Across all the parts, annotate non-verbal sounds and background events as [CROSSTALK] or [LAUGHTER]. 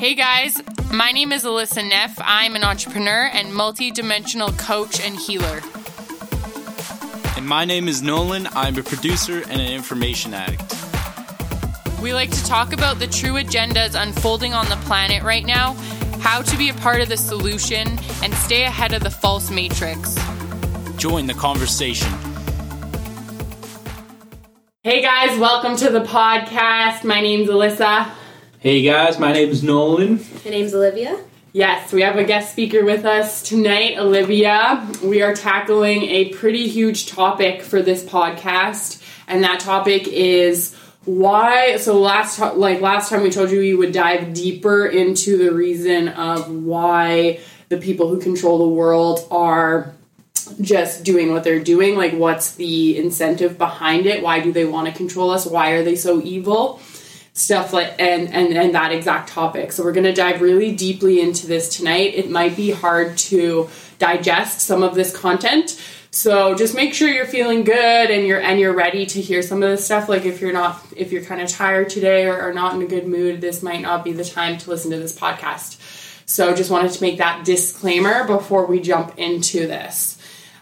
Hey guys, my name is Alyssa Neff. I'm an entrepreneur and multi-dimensional coach and healer. And my name is Nolan. I'm a producer and an information addict. We like to talk about the true agendas unfolding on the planet right now, how to be a part of the solution, and stay ahead of the false matrix. Join the conversation. Hey guys, welcome to the podcast. My name's Alyssa. Hey guys, my name is Nolan. My name's Olivia. Yes, we have a guest speaker with us tonight, Olivia. We are tackling a pretty huge topic for this podcast, and that topic is why so last like last time we told you we would dive deeper into the reason of why the people who control the world are just doing what they're doing like what's the incentive behind it why do they want to control us why are they so evil stuff like and and and that exact topic. So we're going to dive really deeply into this tonight. It might be hard to digest some of this content. So just make sure you're feeling good and you're and you're ready to hear some of this stuff. Like if you're not if you're kind of tired today or, or not in a good mood this might not be the time to listen to this podcast. So just wanted to make that disclaimer before we jump into this.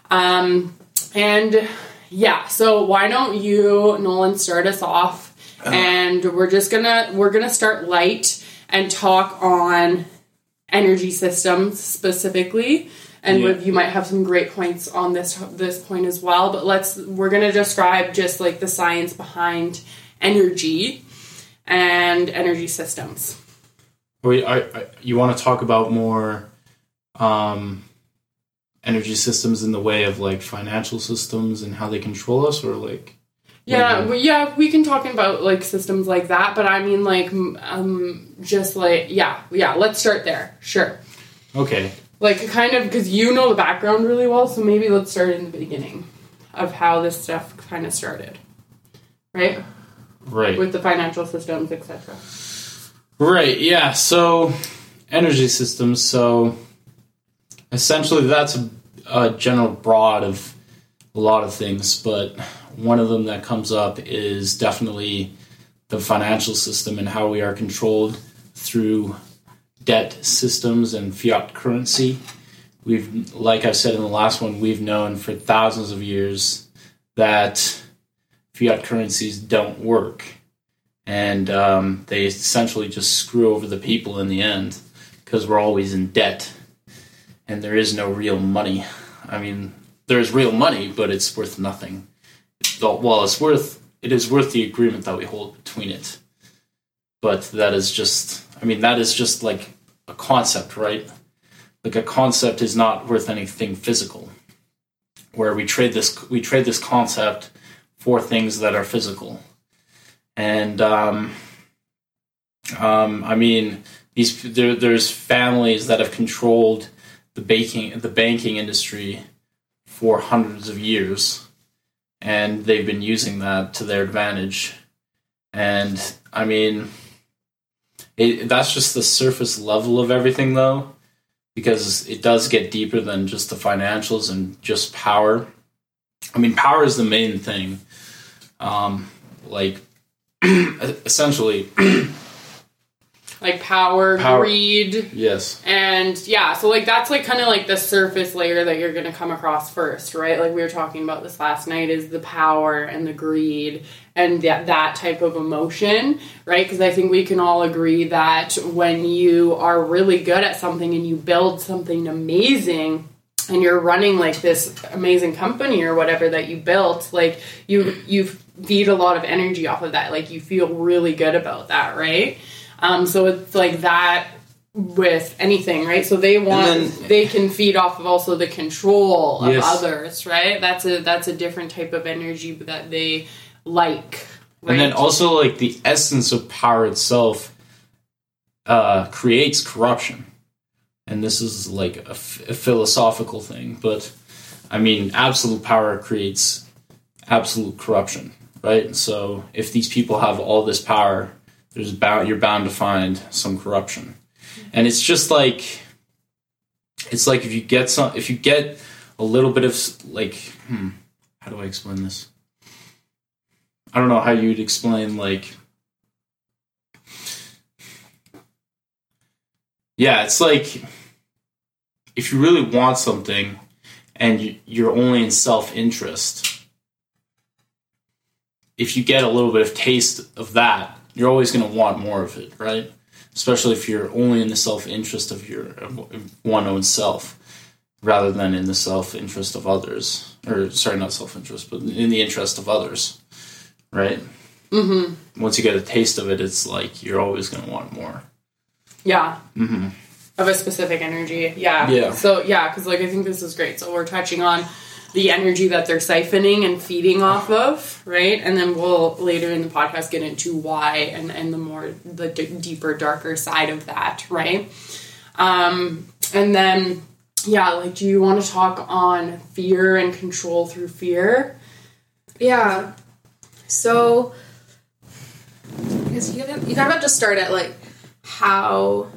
Um, and yeah, so why don't you, Nolan, start us off? And we're just gonna we're gonna start light and talk on energy systems specifically. And Yeah. you might have some great points on this this point as well. But let's we're gonna describe just like the science behind energy and energy systems. Wait, I, I, you want to talk about more um, energy systems in the way of like financial systems and how they control us, or like Yeah, well, yeah, we can talk about like systems like that, but I mean like um just like yeah, yeah, let's start there. Sure. okay, Like kind of because you know the background really well, so maybe let's start in the beginning of how this stuff kind of started. Right? right, With the financial systems, etc. right, yeah. So energy systems. So essentially, that's a, a general broad of a lot of things, but one of them that comes up is definitely the financial system and how we are controlled through debt systems and fiat currency. We've, like I said in the last one, we've known for thousands of years that fiat currencies don't work, and um, they essentially just screw over the people in the end because we're always in debt, and there is no real money. I mean, there is real money, but it's worth nothing. Well, it's worth it is worth the agreement that we hold between it, but that is just I mean that is just like a concept, right? Like a concept is not worth anything physical. Where we trade this we trade this concept for things that are physical, and um, um, I mean these there, there's families that have controlled the banking the banking industry for hundreds of years, and they've been using that to their advantage. And I mean, it, that's just the surface level of everything, though, because it does get deeper than just the financials and just power. I mean, power is the main thing. Um, like, [CLEARS THROAT] essentially, [CLEARS THROAT] Like power, Power. greed, yes, And yeah, so like that's like kind of like the surface layer that you're gonna come across first, right? Like we were talking about this last night is the power and the greed and that that type of emotion, right? Because I think we can all agree that when you are really good at something and you build something amazing and you're running like this amazing company or whatever that you built, like you you feed a lot of energy off of that. Like you feel really good about that, right? Um, so it's like that with anything, right? So they want then- they can feed off of also the control of Yes. others, right? That's a that's a different type of energy that they like. Right? and then also like the essence of power itself uh, creates corruption, and this is like a, f- a philosophical thing, but I mean, absolute power creates absolute corruption, right? So if these people have all this power, there's bound you're bound to find some corruption, and it's just like it's like if you get some if you get a little bit of like hmm, how do I explain this? I don't know how you'd explain like yeah, it's like if you really want something and you're only in self interest, if you get a little bit of taste of that, you're always going to want more of it, right? Especially if you're only in the self interest of your of one own self rather than in the self interest of others. Or, sorry, not self interest, but in the interest of others, right? Mm-hmm. Once you get a taste of it, it's like you're always going to want more. Yeah. Of a specific energy. Yeah. Yeah. So, yeah, because, like, I think this is great. So, we're touching on the energy that they're siphoning and feeding off of, right? And then we'll later in the podcast get into why and, and the more, the d- deeper, darker side of that, right? Um, and then, yeah, like, do you want to talk on fear and control through fear? Yeah. So, guess you of, you kind of have to start at like how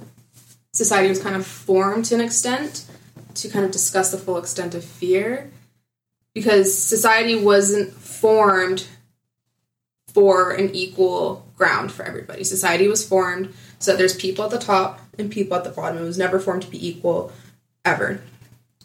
society was kind of formed to an extent to kind of discuss the full extent of fear, because society wasn't formed for an equal ground for everybody. Society was formed so that there's people at the top and people at the bottom. It was never formed to be equal ever.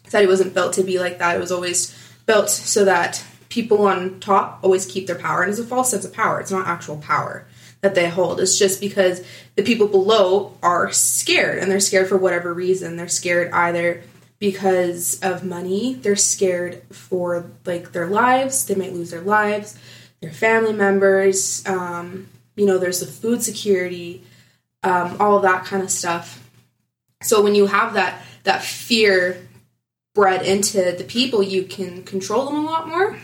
Society wasn't built to be like that. It was always built so that people on top always keep their power. And it's a false sense of power. It's not actual power that they hold. It's just because the people below are scared and they're scared for whatever reason. They're scared either because of money, they're scared for like their lives, they might lose their lives, their family members, um, you know, there's the food security, um, all that kind of stuff. So when you have that that fear bred into the people, you can control them a lot more.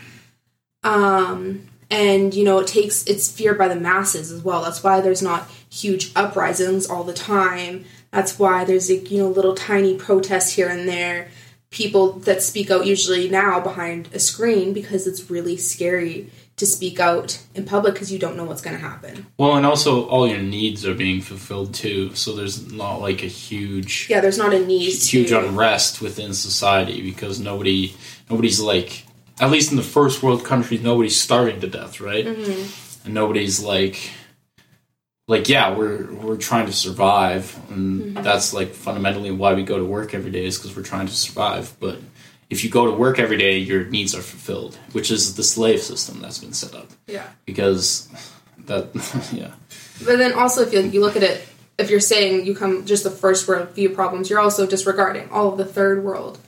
Um, and you know, it takes it's feared by the masses as well. That's why there's not huge uprisings all the time. That's why there's like, you know little tiny protests here and there. People that speak out usually now behind a screen because it's really scary to speak out in public because you don't know what's going to happen. Well, and also all your needs are being fulfilled too, so there's not like a huge Yeah, there's not a need huge to unrest within society because nobody nobody's like at least in the first world countries nobody's starving to death, right? Mm-hmm. And nobody's like like yeah, we're we're trying to survive and Mm-hmm. that's like fundamentally why we go to work every day is because we're trying to survive, but if you go to work every day, your needs are fulfilled, which is the slave system that's been set up. yeah. Because that, [LAUGHS] yeah. But then also, if you, you look at it, if you're saying you come just the first world view problems, you're also disregarding all of the third world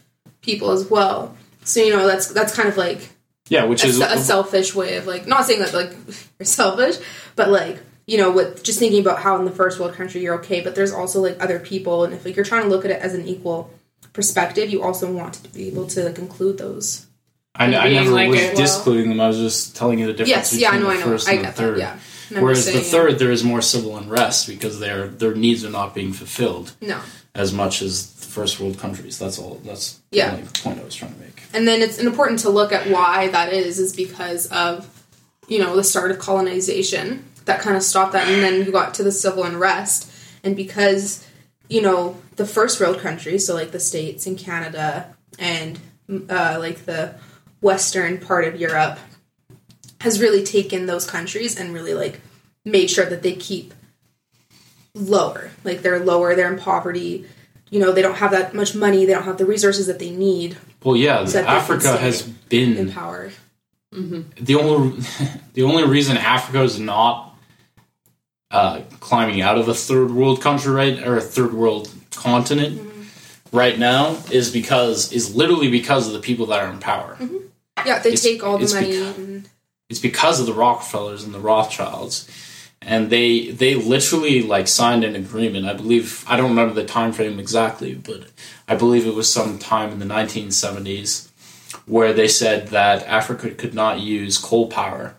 people as well. So you know that's that's kind of like Yeah, which a, is a selfish way of like not saying that like [LAUGHS] you're selfish, but like you know with just thinking about how in the first world country you're okay, but there's also like other people, and if like you're trying to look at it as an equal perspective, you also want to be able to like include those. I, I never like was a- discluding them. I was just telling you the difference Yes, yeah, I between know, the I know, first I and get the that. third. Yeah, Remember Whereas the saying- third, there is more civil unrest because their their needs are not being fulfilled no. as much as the first world countries. That's all. That's Yeah. the only point I was trying to make. and then it's important to look at why that is is because of you know the start of colonization that kind of stopped that and then you got to the civil unrest. And because you know the first world countries so like the states and canada and uh, like the western part of europe has really taken those countries and really like made sure that they keep lower. Like they're lower they're in poverty. You know they don't have that much money they don't have the resources that they need Well, yeah, can Africa has been in power. The only [LAUGHS] the only reason Africa is not uh, climbing out of a third world country right or a third world continent right now is because is literally because of the people that are in power. Yeah, they It's- take all the money. beca- and, It's because of the Rockefellers and the Rothschilds. And they they literally like signed an agreement. I believe I don't remember the time frame exactly, but I believe it was some time in the 1970s where they said that Africa could not use coal power.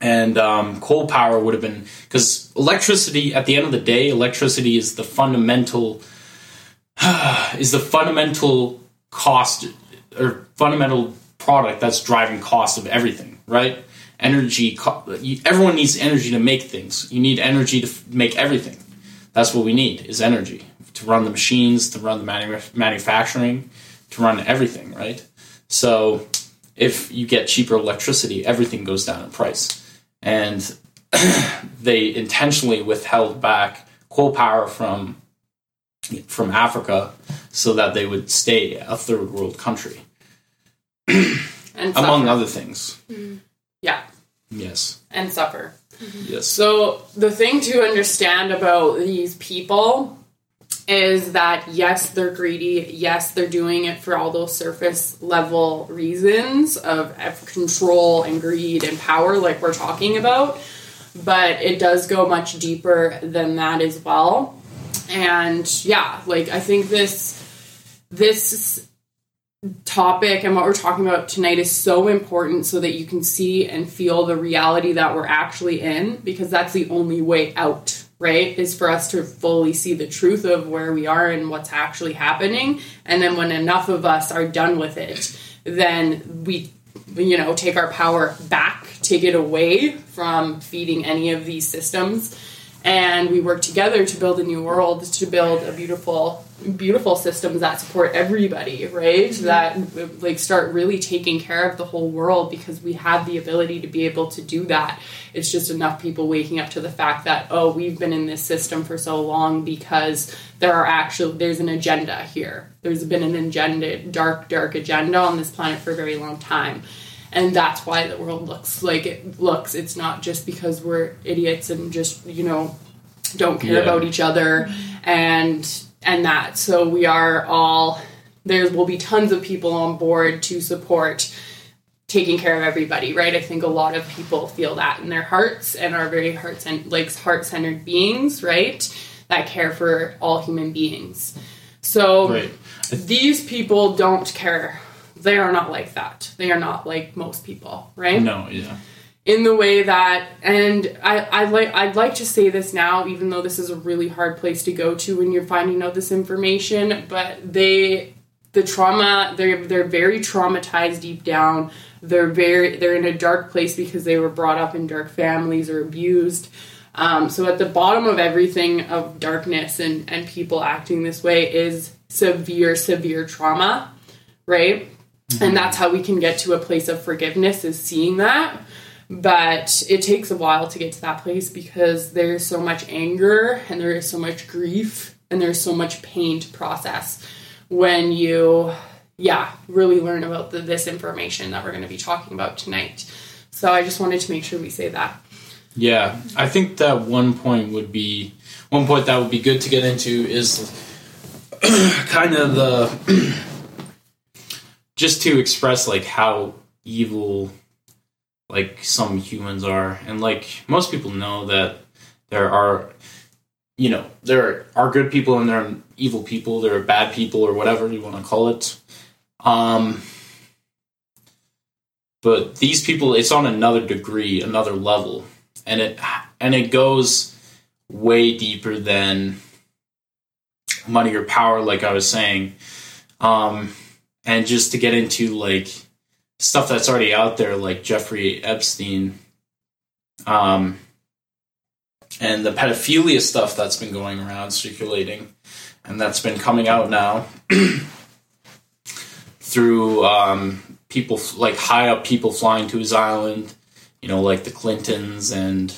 And um, coal power would have been because electricity. At the end of the day, electricity is the fundamental [SIGHS] is the fundamental cost or fundamental product that's driving cost of everything, right? Energy. Everyone needs energy to make things. You need energy to make everything. That's what we need is energy to run the machines, to run the manu- manufacturing, to run everything, right? So if you get cheaper electricity, everything goes down in price. And [CLEARS THROAT] they intentionally withheld back coal power from from Africa so that they would stay a third world country, [CLEARS THROAT] and among suffer. other things. Mm-hmm. yeah, Yes. and suffer. Yes. So the thing to understand about these people is that yes, they're greedy. Yes, they're doing it for all those surface level reasons of, control and greed and power, like we're talking about. But it does go much deeper than that as well. And yeah, like I think this this topic and what we're talking about tonight is so important so that you can see and feel the reality that we're actually in because that's the only way out right is for us to fully see the truth of where we are and what's actually happening. And then when enough of us are done with it then we you know take our power back take it away from feeding any of these systems and we work together to build a new world to build a beautiful beautiful systems that support everybody right? Mm-hmm. That like start really taking care of the whole world because we have the ability to be able to do that. It's just enough people waking up to the fact that oh we've been in this system for so long because there are actually there's an agenda here. There's been an agenda dark dark agenda on this planet for a very long time and that's why the world looks like it looks. It's not just because we're idiots and just you know don't care Yeah. about each other. And and that. So we are all there will be tons of people on board to support taking care of everybody right? I think a lot of people feel that in their hearts and are very heart and like heart-centered beings right? That care for all human beings. So Right. these people don't care they are not like that they are not like most people right No. Yeah. in the way that and I, I like I'd like to say this now, even though this is a really hard place to go to when you're finding out this information, but they the trauma they're they're very traumatized deep down. They're very they're in a dark place because they were brought up in dark families or abused. Um, so at the bottom of everything of darkness and, and people acting this way is severe, severe trauma, right? And that's how we can get to a place of forgiveness is seeing that. But it takes a while to get to that place because there's so much anger and there is so much grief and there's so much pain to process when you yeah really learn about the, this information that we're going to be talking about tonight. So i just wanted to make sure we say that. Yeah, I think that one point would be one point that would be good to get into is [CLEARS THROAT] kind of the [CLEARS THROAT] just to express like how evil like some humans are. And like most people know that there are you know there are good people and there are evil people. There are bad people or whatever you want to call it. Um but these people it's on another degree another level. And it and it goes way deeper than money or power like i was saying. Um and just to get into like stuff that's already out there like jeffrey epstein um and the pedophilia stuff that's been going around circulating and that's been coming out now [CLEARS THROAT] through um people like high up people flying to his island you know, like the Clintons and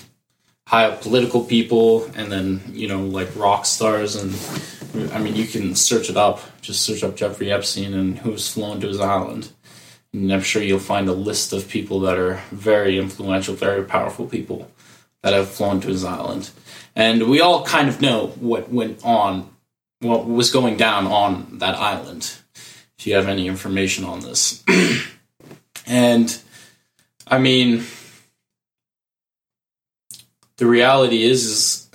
high up political people, and then you know, like rock stars. And I mean, you can search it up. Just search up Jeffrey Epstein and who's flown to his island. And I'm sure you'll find a list of people that are very influential, very powerful people that have flown to his island. And we all kind of know what went on, what was going down on that island. If you have any information on this, [CLEARS THROAT] and I mean the reality is is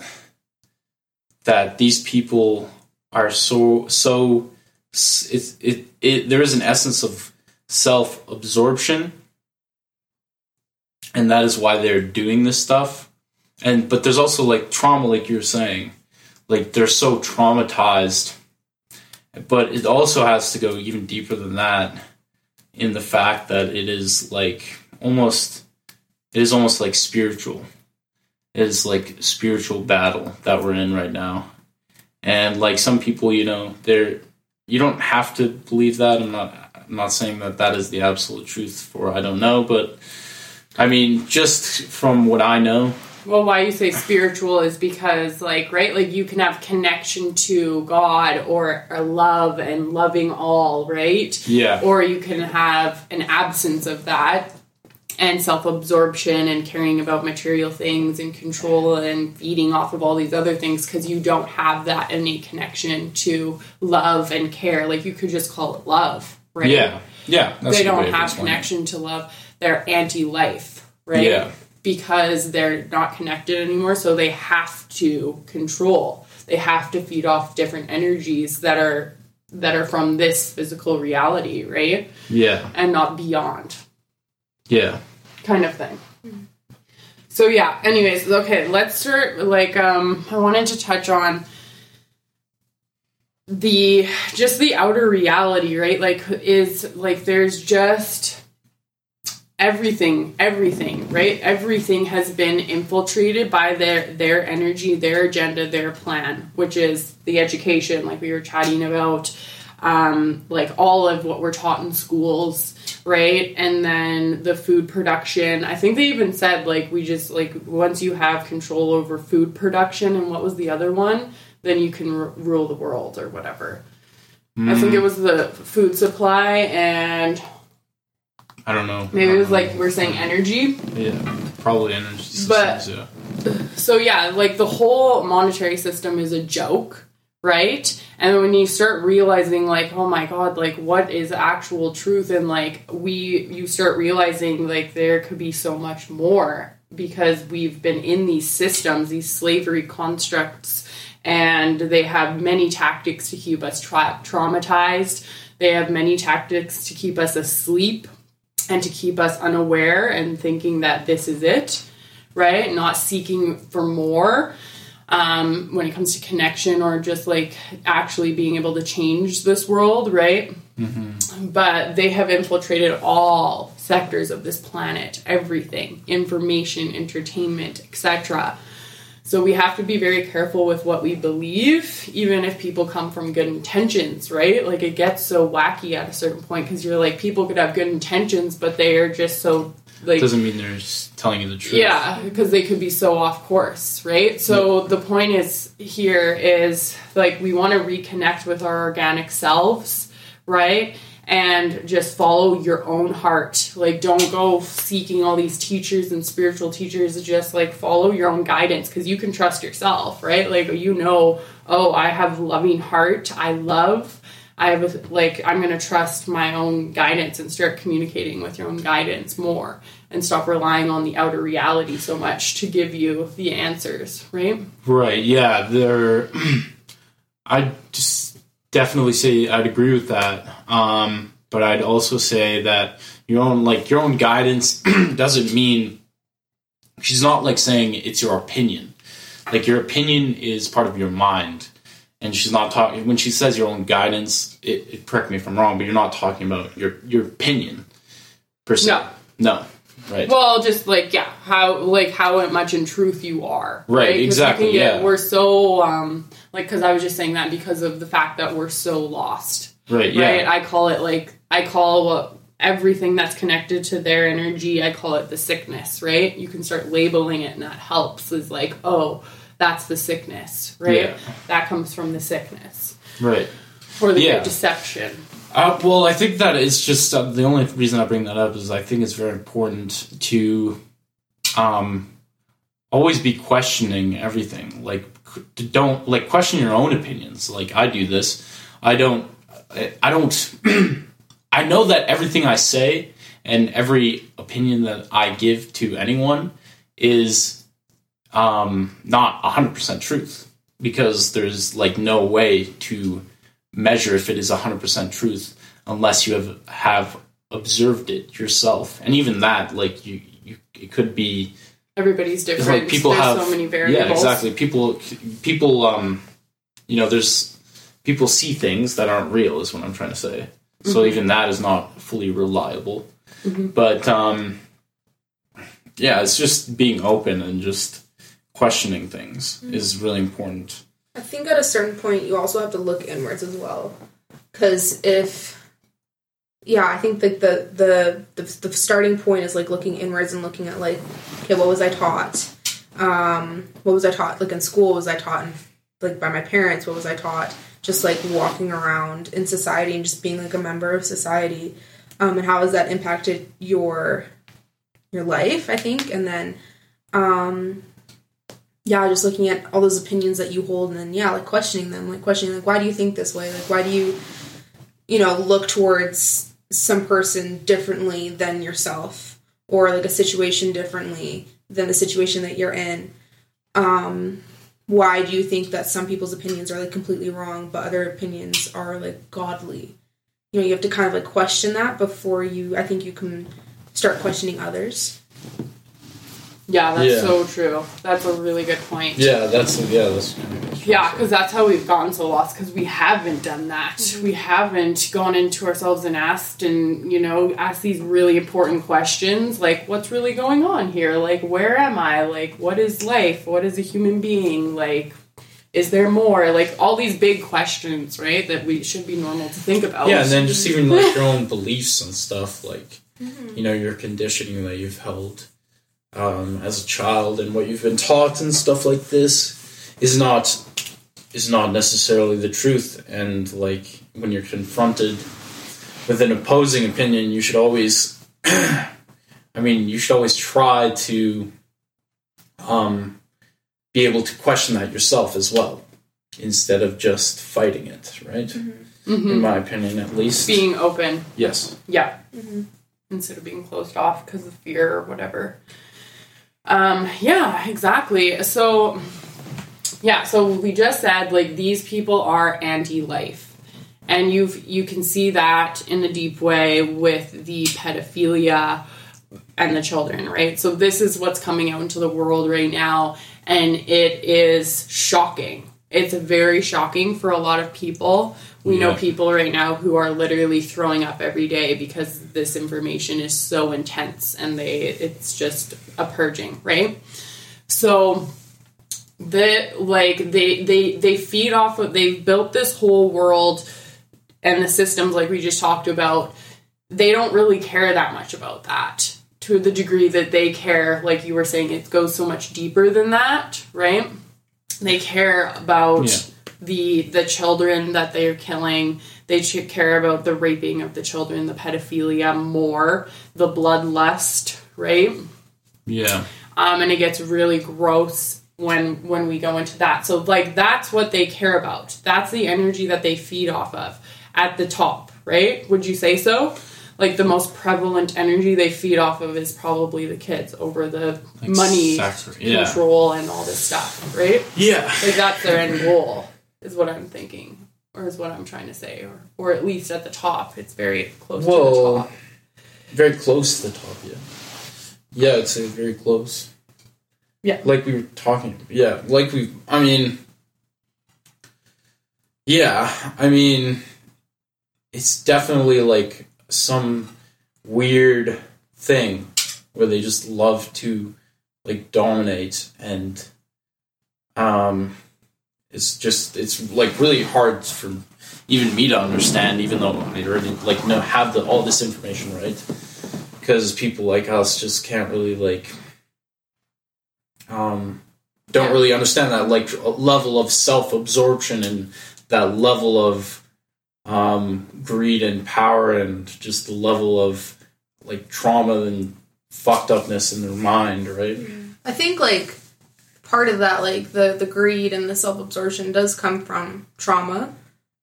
that these people are so so it, it, it there is an essence of self absorption and that is why they're doing this stuff. And but there's also like trauma like you're saying. Like they're so traumatized. But it also has to go even deeper than that in the fact that it is like almost it is almost like spiritual. It is like spiritual battle that we're in right now. And like some people, you know, they're you don't have to believe that. I'm not I'm not saying that that is the absolute truth for I don't know, but I mean just from what I know Well, why you say spiritual is because, like, right, like you can have connection to God or, or love and loving all, right? Yeah. Or you can have an absence of that and self absorption and caring about material things and control and feeding off of all these other things because you don't have that innate connection to love and care. Like, you could just call it love, right? Yeah. Yeah. They a good way don't have connection to love. They're anti life, right? Yeah. Because they're not connected anymore, so they have to control. They have to feed off different energies that are that are from this physical reality, right? Yeah. And not beyond, Yeah. kind of thing. So yeah, anyways, okay, let's start like um I wanted to touch on the just the outer reality, right? Like is like there's just everything everything right everything has been infiltrated by their their energy their agenda their plan which is the education like we were chatting about um, like all of what we're taught in schools right and then the food production i think they even said like we just like once you have control over food production and what was the other one then you can r- rule the world or whatever i think it was the food supply and I don't know. maybe it was like we're saying energy Yeah. Probably energy systems. But- yeah. so yeah like the whole monetary system is a joke right? And when you start realizing like oh my god like what is actual truth? And like we you start realizing like there could be so much more because we've been in these systems these slavery constructs and they have many tactics to keep us tra- traumatized. They have many tactics to keep us asleep and to keep us unaware and thinking that this is it right? Not seeking for more um, when it comes to connection or just like actually being able to change this world, right? But they have infiltrated all sectors of this planet, everything, information, entertainment, etc. So we have to be very careful with what we believe, even if people come from good intentions, right? Like it gets so wacky at a certain point because you're like, people could have good intentions, but they are just so like Doesn't mean they're just telling you the truth. yeah, because they could be so off course, right? So the point is here is like we want to reconnect with our organic selves, right? And just follow your own heart. Like don't go seeking all these teachers and spiritual teachers, just like follow your own guidance because you can trust yourself, right? Like you know, oh, I have loving heart. I love I have a, like I'm going to trust my own guidance and start communicating with your own guidance more and stop relying on the outer reality so much to give you the answers, right? Right. Yeah. There. [CLEARS THROAT] I just definitely say I'd agree with that. Um, but I'd also say that your own like your own guidance [CLEARS THROAT] doesn't mean she's not like saying it's your opinion. Like your opinion is part of your mind, and she's not talking when she says your own guidance. It, it, correct me if I'm wrong, but you're not talking about your your opinion per se. No. No. Right. Well, just like yeah, how like how much in truth you are, Right, you exactly, get- yeah. we're so um like because I was just saying that because of the fact that we're so lost. right. Yeah. right? I call it like I call what everything that's connected to their energy. I call it the sickness, right? You can start labeling it, and that helps. Is like, oh, that's the sickness, right? Yeah. That comes from the sickness Right. or the Yeah. deception. Uh, well, I think that it's just uh, the only reason I bring that up is I think it's very important to um, always be questioning everything. Like, don't like question your own opinions. Like I do this. I don't. I, I don't. [CLEARS THROAT] I know that everything I say and every opinion that I give to anyone is um, not hundred percent truth because there's like no way to measure if it is 100% truth unless you have have observed it yourself and even that like you, you it could be Everybody's different. like people There's have so many variables. yeah exactly people people um you know there's people see things that aren't real is what i'm trying to say so Mm-hmm. even that is not fully reliable but um yeah it's just being open and just questioning things Mm-hmm. is really important I think at a certain point you also have to look inwards as well, because if, yeah, I think like the, the the the starting point is like looking inwards and looking at like, okay, what was I taught? um, what was I taught? Like in school, was I taught in, like by my parents? What was I taught? Just like walking around in society and just being like a member of society, um, and how has that impacted your your life? I think, and then, um, yeah, just looking at all those opinions that you hold, and then yeah, like questioning them, like questioning like why do you think this way? Like why do you, you know, look towards some person differently than yourself, or like a situation differently than the situation that you're in? Um, why do you think that some people's opinions are like completely wrong, but other opinions are like godly? You know, you have to kind of like question that before you. I think you can start questioning others. Yeah, that's Yeah. so true. That's a really good point. Yeah, that's yeah, that's Yeah, because that's how we've gotten so lost because we haven't done that. Mm-hmm. We haven't gone into ourselves and asked and, you know, asked these really important questions like, what's really going on here? Like, where am I? Like, what is life? What is a human being? Like, is there more? Like, all these big questions, right? That we should be normal to think about. Yeah, and then just even like your [LAUGHS] own beliefs and stuff, like mm-hmm. you know your conditioning that you've held um, as a child and what you've been taught and stuff like this is not is not necessarily the truth. And like when you're confronted with an opposing opinion, you should always, [CLEARS THROAT] I mean, you should always try to um, be able to question that yourself as well instead of just fighting it, right? In my opinion, at least. being open. Yes. Yeah. Instead of being closed off because of fear or whatever. Um, yeah, exactly. So, yeah, so we just said like these people are anti-life, and you've you can see that in a deep way with the pedophilia and the children, right? So this is what's coming out into the world right now, and it is shocking. It's very shocking for a lot of people. We know people right now who are literally throwing up every day because this information is so intense and they it's just a purging, right? So the like they they they feed off of they've built this whole world and the systems like we just talked about they don't really care that much about that to the degree that they care like you were saying it goes so much deeper than that right they care about Yeah. The the children that they're killing they care about the raping of the children the pedophilia more the bloodlust right Yeah. um, and it gets really gross when when we go into that. So like that's what they care about. That's the energy that they feed off of at the top, right? Would you say so? Like the most prevalent energy they feed off of is probably the kids over the money Exactly, yeah. control and all this stuff, right? Yeah. Like that's their end goal, is what I'm thinking, or is what I'm trying to say, or or at least at the top, it's very close to the top. Very close to the top, yeah. Yeah, I'd say very close. Yeah. Like we were talking. Yeah, like we. I mean. Yeah, I mean, it's definitely like some weird thing where they just love to like dominate and um it's just it's like really hard for even me to understand even though I already like know have the all this information right? Because people like us just can't really like um don't really understand that like level of self-absorption and that level of um greed and power and just the level of like trauma and fucked upness in their mind right? I think like part of that, like the the greed and the self absorption, does come from trauma.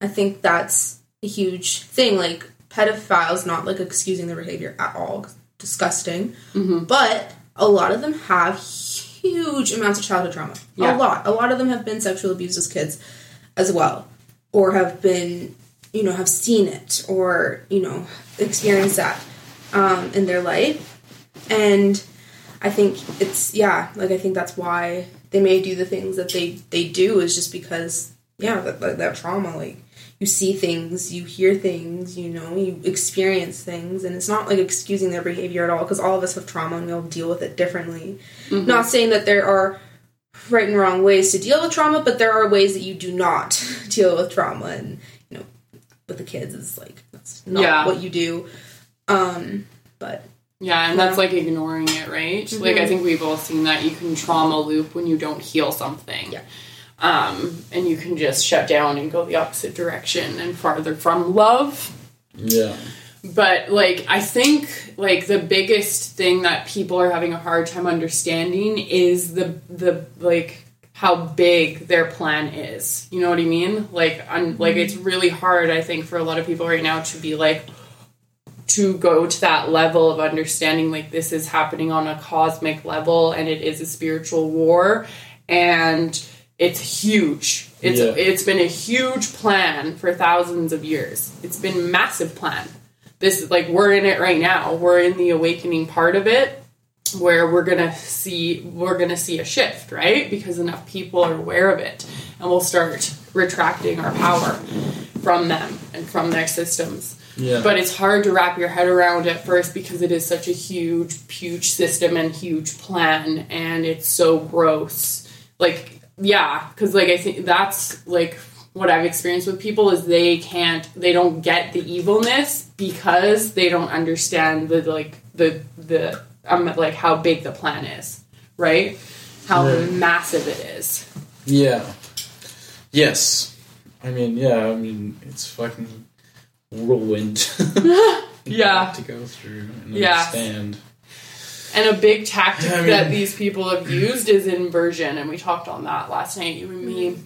I think that's a huge thing. Like pedophiles, not like excusing their behavior at all, disgusting. But a lot of them have huge amounts of childhood trauma. Yeah. A lot. A lot of them have been sexually abused as kids, as well, or have been, you know, have seen it or you know experienced that um, in their life, and I think it's yeah, like I think that's why they may do the things that they they do is just because yeah, that that, that trauma like you see things, you hear things, you know, you experience things, and it's not like excusing their behavior at all because all of us have trauma and we all deal with it differently. Not saying that there are right and wrong ways to deal with trauma, but there are ways that you do not [LAUGHS] deal with trauma, and you know, with the kids, it's like that's not Yeah. what you do. Um, but Yeah, and that's like ignoring it, right? Like I think we've all seen that you can trauma loop when you don't heal something. Yeah. Um, and you can just shut down and go the opposite direction and farther from love. Yeah. But like I think like the biggest thing that people are having a hard time understanding is the the like how big their plan is. You know what I mean? Like I'm like it's really hard I think for a lot of people right now to be like to go to that level of understanding like this is happening on a cosmic level and it is a spiritual war and it's huge. It's Yeah. it's been a huge plan for thousands of years. It's been massive plan. This is like we're in it right now. We're in the awakening part of it where we're gonna see we're gonna see a shift, right? Because enough people are aware of it, and we'll start retracting our power from them and from their systems. Yeah. But it's hard to wrap your head around at first because it is such a huge, huge system and huge plan, and it's so gross. Like, yeah, because like I think that's like what I've experienced with people is they can't, they don't get the evilness because they don't understand the like the the um like how big the plan is, right? How Right. massive it is. Yeah. Yes. I mean, yeah, I mean, it's fucking whirlwind. [LAUGHS] [LAUGHS] Yeah. to go through and Yeah. understand. And a big tactic I mean- that these people have used is inversion, and we talked on that last night, you and me.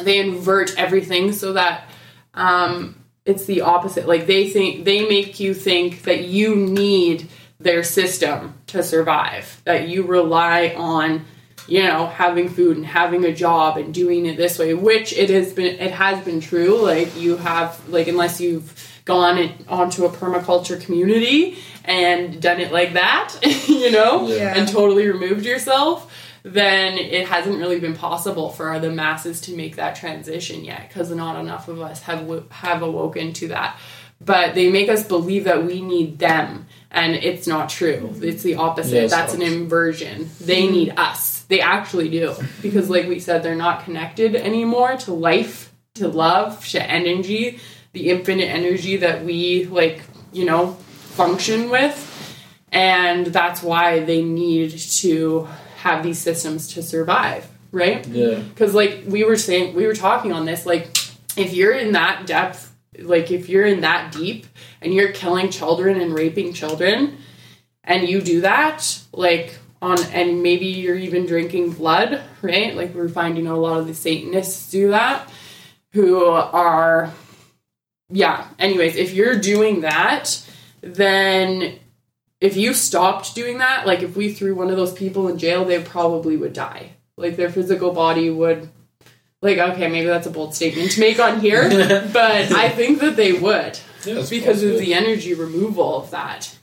They invert everything so that um, it's the opposite. Like they think they make you think that you need their system to survive, that you rely on, you know, having food and having a job and doing it this way, which it has been it has been true. Like you have like unless you've gone onto a permaculture community and done it like that, [LAUGHS] you know, Yeah. and totally removed yourself, then it hasn't really been possible for the masses to make that transition yet because not enough of us have w- have awoken to that. But they make us believe that we need them, and it's not true. Mm-hmm. It's the opposite. That's an inversion. They need us. They actually do. Because, like we said, they're not connected anymore to life, to love, to energy, the infinite energy that we like, you know, function with. And that's why they need to have these systems to survive right? Yeah. because like we were saying we were talking on this like if you're in that depth like if you're in that deep and you're killing children and raping children and you do that like on and maybe you're even drinking blood right? Like we're finding a lot of the satanists do that who are yeah. Anyways if you're doing that then if you stopped doing that like if we threw one of those people in jail they probably would die. Like their physical body would like okay maybe that's a bold statement to make on here [LAUGHS] but i think that they would Yeah, it's because of the energy removal of that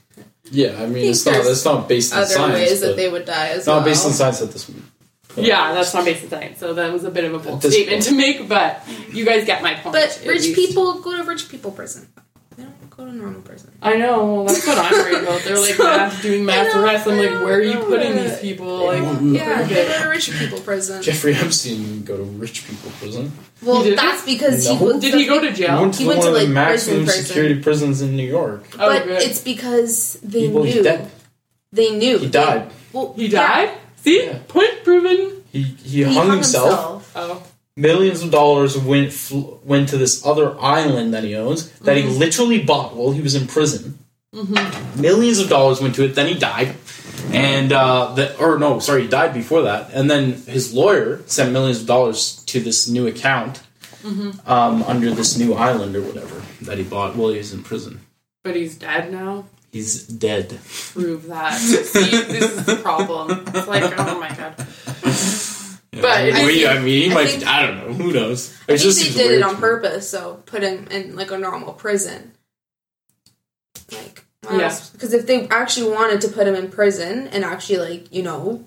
Yeah, I mean, it's not. It's not based on Other science. ways that they would die as it's not well. based on science at this point. yeah that's not based on science so that was a bit of a bold statement point. to make but you guys get my point But rich least. people go to rich people prison. They don't go to normal prison. I know. Well, that's what I'm worried about. They're like [LAUGHS] So, mass, doing mass I know, arrests. I'm I like, where are you putting know. these people? Like, Yeah, they it. go to rich people prison. Jeffrey Epstein didn't go to rich people prison. Well, that's because No. he was. did he go to He jail? went to He went one to, of the maximum prison prison. security prisons in New York. Oh, but good. it's because they Well, he's knew. dead. They knew. He died. Well, He yeah, died. See, Yeah. point proven. He he, He hung, hung himself. Oh, Millions of dollars went fl- went to this other island that he owns that Mm-hmm. he literally bought while he was in prison. Millions of dollars went to it. Then he died, and uh, the or no, sorry, he died before that. And then his lawyer sent millions of dollars to this new account Mm-hmm. um, under this new island or whatever that he bought while he was in prison. but he's dead now. He's dead. Prove that. See, this is the problem. It's like, oh my god. [LAUGHS] But I, I mean, think- I mean, he I might. think- I don't know. Who knows? I It think just they did it on purpose, so put him in like a normal prison. Like, Yeah. because if they actually wanted to put him in prison and actually like you know,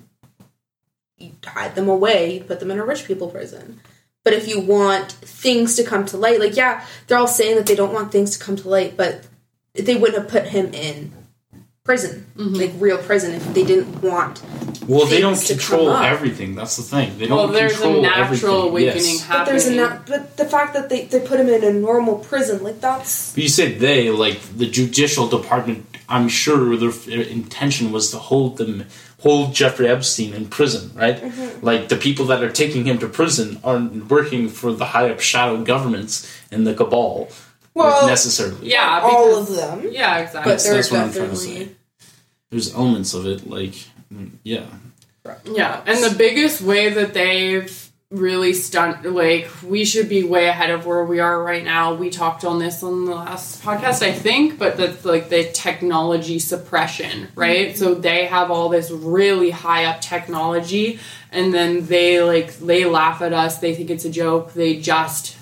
hide them away, put them in a rich people prison. But if you want things to come to light, like yeah, they're all saying that they don't want things to come to light, but they wouldn't have put him in prison, Mm-hmm. like real prison, if they didn't want. Well, they don't control everything. That's the thing. They don't control. Well, there's a natural everything. awakening Yes. But there's a happening. na- but the fact that they, they put him in a normal prison, like that's But you said they, like the judicial department I'm sure their intention was to hold them, hold Jeffrey Epstein in prison, right? Mm-hmm. Like the people that are taking him to prison are working for the high up shadow governments and the cabal, Well, necessarily. Yeah, all of them. Yeah, exactly. But there's that's what I'm trying to definitely say. There's elements of it, like, yeah, Yeah, and the biggest way that they've really stunt like we should be way ahead of where we are right now. We talked on this on the last podcast, I think, but that's like the technology suppression, right? So they have all this really high up technology and then they like they laugh at us, they think it's a joke, they just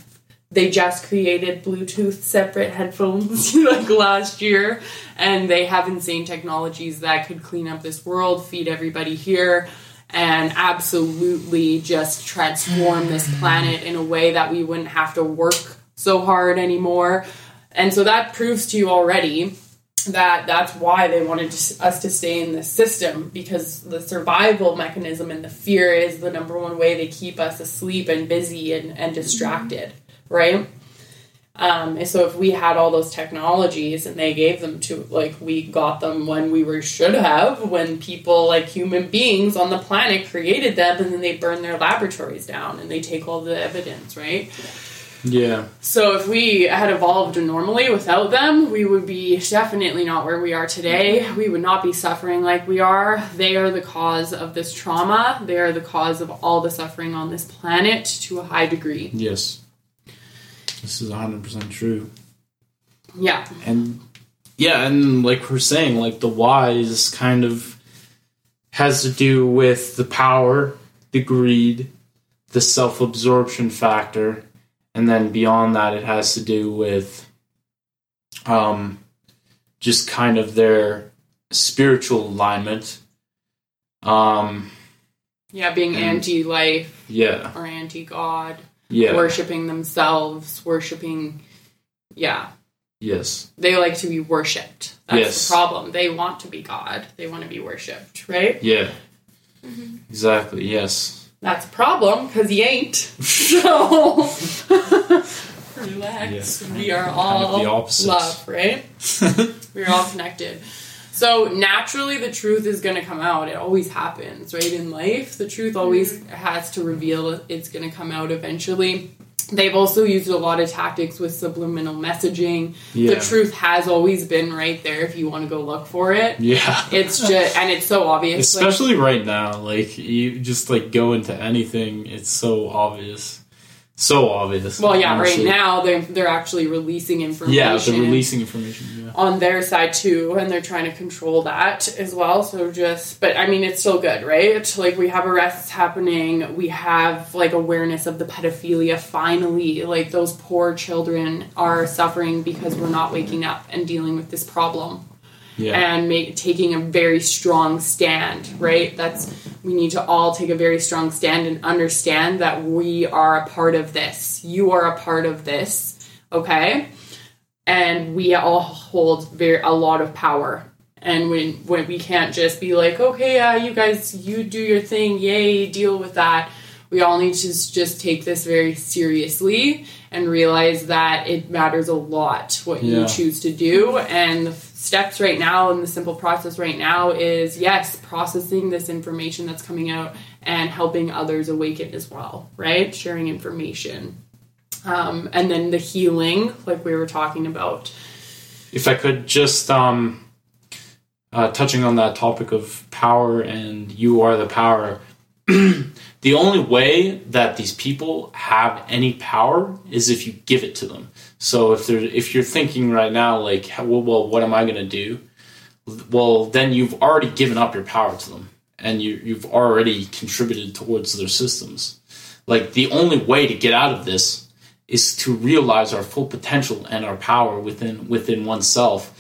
they just created Bluetooth separate headphones [LAUGHS] like last year, and they have insane technologies that could clean up this world, feed everybody here, and absolutely just transform this mm. planet in a way that we wouldn't have to work so hard anymore. And so that proves to you already that that's why they wanted to, us to stay in this system because the survival mechanism and the fear is the number one way they keep us asleep and busy and, and mm-hmm. distracted right um, and so if we had all those technologies and they gave them to like we got them when we were should have when people like human beings on the planet created them and then they burn their laboratories down and they take all the evidence right yeah, so if we had evolved normally without them, we would be definitely not where we are today. We would not be suffering like we are. They are the cause of this trauma. They are the cause of all the suffering on this planet to a high degree. yes. This is 100 percent true. Yeah. and yeah and like we're saying like the whys kind of has to do with the power the greed the self-absorption factor and then beyond that it has to do with um just kind of their spiritual alignment um Yeah, being anti life yeah or anti God, yeah worshiping themselves, worshiping. Yeah. yes They like to be worshipped. That's Yes. the problem. They want to be God. They want to be worshipped, right? yeah mm-hmm. exactly yes That's a problem because he ain't. [LAUGHS] So relax. Yeah. We are Kind of all the opposites. love, right? [LAUGHS] We're all connected. So naturally, the truth is going to come out. It always happens, right? In life, the truth always mm-hmm. has to reveal. It's going to come out eventually. They've also used a lot of tactics with subliminal messaging. Yeah. The truth has always been right there if you want to go look for it. yeah It's just, and it's so obvious. like- especially right now like you just like go into anything it's so obvious so obvious Well, yeah, honestly. right now they're they're actually releasing information. yeah they're releasing information yeah on their side too, and they're trying to control that as well. So just, but I mean, it's still good, right? Like we have arrests happening, we have like awareness of the pedophilia. Finally, like those poor children are suffering because we're not waking up and dealing with this problem yeah and make, taking a very strong stand, right? That's we need to all take a very strong stand and understand that we are a part of this. You are a part of this, okay? And we all hold very a lot of power. And when when we can't just be like, okay, yeah, you guys, you do your thing, yay, deal with that. We all need to just take this very seriously and realize that it matters a lot what you choose to do. And steps right now and the simple process right now is yes, processing this information that's coming out and helping others awaken as well, right? Sharing information. Um, and then the healing, like we were talking about. if i could just um uh, touching on that topic of power and you are the power [CLEARS THROAT] the only way that these people have any power is if you give it to them. So if they're if you're thinking right now like well, well what am i going to do? Well then you've already given up your power to them and you, you've already contributed towards their systems. Like the only way to get out of this is to realize our full potential and our power within within oneself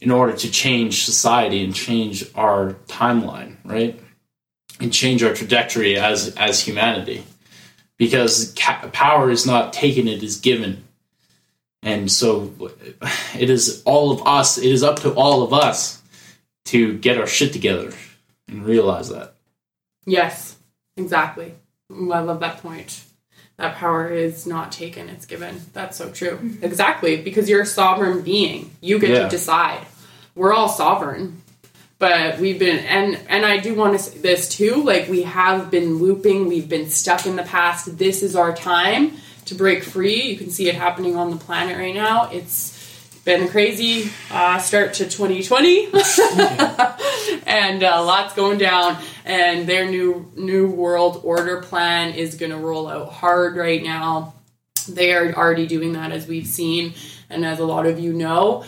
in order to change society and change our timeline right and change our trajectory as as humanity because ca- power is not taken it is given and so it is all of us it is up to all of us to get our shit together and realize that Yes, exactly. I love that point. That power is not taken, it's given. That's so true. Mm-hmm. Exactly, because you're a sovereign being. You get Yeah. to decide. we're all sovereign but we've been and and i do want to say this too like we have been looping we've been stuck in the past. This is our time to break free. You can see it happening on the planet right now. It's been a crazy uh, start to 2020 [LAUGHS] and uh, lots going down. And their new new world order plan is going to roll out hard right now. They are already doing that as we've seen and as a lot of you know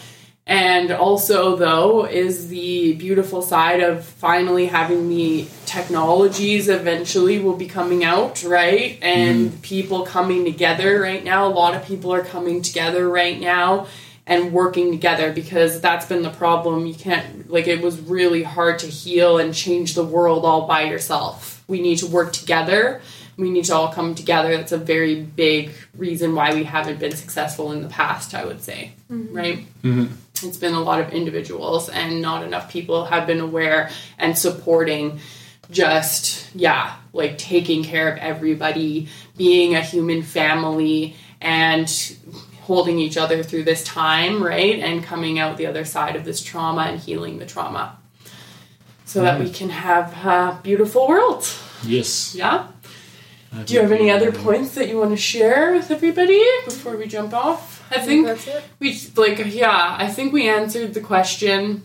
and also, though, is the beautiful side of finally having the technologies eventually will be coming out, right? And mm. people coming together right now. A lot of people are coming together right now and working together because that's been the problem. You can't, like, it was really hard to heal and change the world all by yourself. We need to work together. We need to all come together. That's a very big reason why we haven't been successful in the past, I would say, mm-hmm. right? Mm-hmm it's been a lot of individuals and not enough people have been aware and supporting just yeah like taking care of everybody being a human family and holding each other through this time right and coming out the other side of this trauma and healing the trauma so that we can have a beautiful world yes yeah do you have any other points that you want to share with everybody before we jump off I think, that's it. We like yeah. I think we answered the question.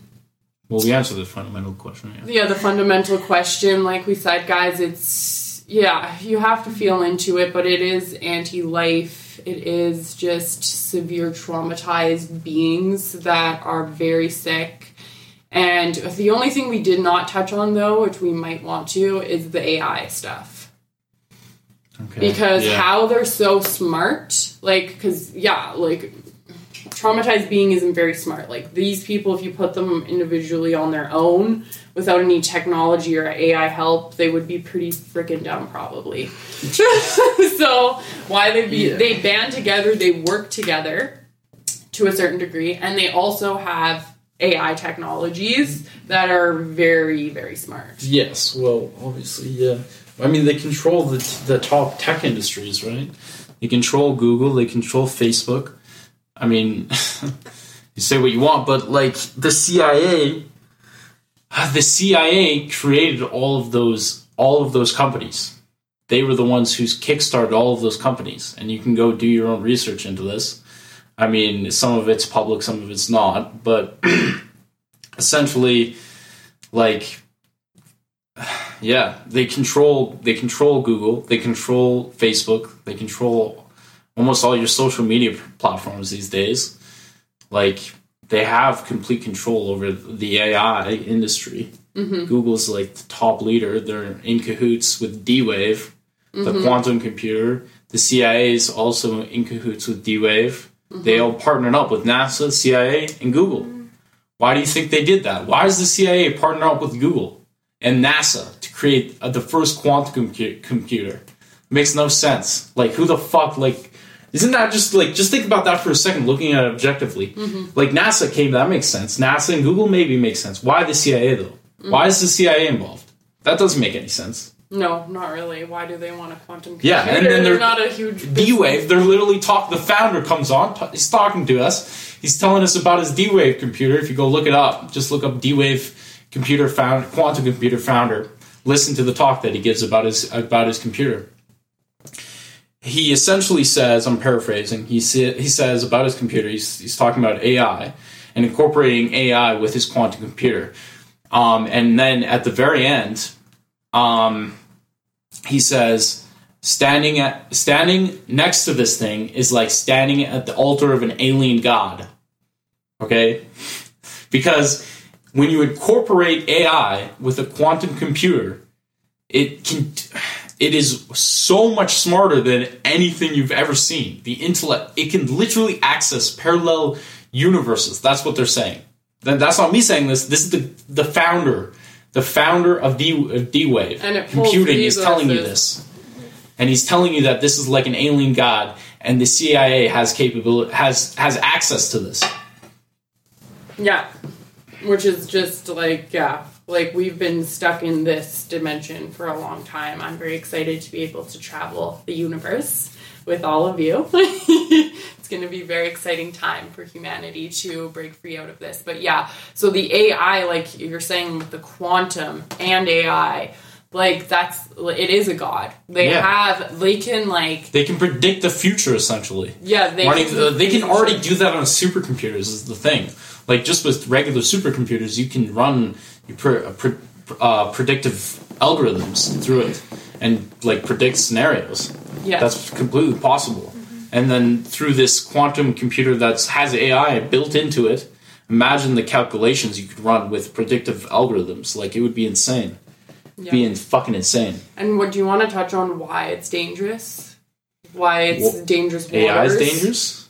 Well, we answered the fundamental question. Yeah. yeah, the fundamental question. Like we said, guys, it's yeah. You have to feel into it, but it is anti-life. It is just severe traumatized beings that are very sick. And the only thing we did not touch on, though, which we might want to, is the AI stuff Okay. Because yeah. how they're so smart, like, because, yeah, like, traumatized being isn't very smart. Like, these people, if you put them individually on their own without any technology or AI help, they would be pretty freaking dumb, probably. [LAUGHS] so, why they be, yeah. they band together, they work together to a certain degree, and they also have AI technologies that are very, very smart. Yes, well, obviously, yeah. I mean, they control the, the top tech industries, right? They control Google, they control Facebook. I mean, [LAUGHS] you say what you want, but like the CIA, [SIGHS] the CIA created all of those all of those companies. They were the ones who kickstarted all of those companies, and you can go do your own research into this. I mean, some of it's public, some of it's not, but [CLEARS THROAT] essentially, like yeah, they control they control Google, they control Facebook, they control almost all your social media platforms these days. Like they have complete control over the AI industry. Mm-hmm. Google's like the top leader. They're in cahoots with D Wave, mm-hmm. the quantum computer. The CIA is also in cahoots with D Wave. Mm-hmm. They all partnered up with NASA, CIA, and Google. Why do you think they did that? Why does the CIA partner up with Google? And NASA to create uh, the first quantum compu- computer. It makes no sense. Like, who the fuck, like, isn't that just like, just think about that for a second, looking at it objectively. Mm-hmm. Like, NASA came, that makes sense. NASA and Google maybe makes sense. Why the CIA, though? Mm-hmm. Why is the CIA involved? That doesn't make any sense. No, not really. Why do they want a quantum computer? Yeah, and then they're, not a huge D Wave. They're literally talk. The founder comes on. T- he's talking to us. He's telling us about his D Wave computer. If you go look it up, just look up D Wave computer found quantum computer founder listen to the talk that he gives about his about his computer. He essentially says i'm paraphrasing he, sa- he says about his computer he's, he's talking about ai and incorporating ai with his quantum computer. Um, and then at the very end um, he says standing at standing next to this thing is like standing at the altar of an alien god. Okay? Because when you incorporate AI with a quantum computer, it can it is so much smarter than anything you've ever seen. The intellect it can literally access parallel universes. That's what they're saying. Then that's not me saying this. This is the the founder, the founder of D of D Wave computing is telling you this, and he's telling you that this is like an alien god, and the CIA has capability has has access to this. Yeah which is just like yeah like we've been stuck in this dimension for a long time i'm very excited to be able to travel the universe with all of you [LAUGHS] it's going to be a very exciting time for humanity to break free out of this. But yeah, so the AI, like you're saying with the quantum and AI, like that's it is a god. They Yeah. have they can like They can predict the future essentially. yeah they can uh, they can already do that on supercomputers. Is the thing. Like just with regular supercomputers, you can run you pre- uh, pre- uh, predictive algorithms through it and like predict scenarios. Yeah, That's completely possible. And then through this quantum computer that has AI built into it, imagine the calculations you could run with predictive algorithms. Like it would be insane. Yeah. Being fucking insane. And what do you want to touch on? Why it's dangerous? Why it's Well, dangerous? AI is dangerous.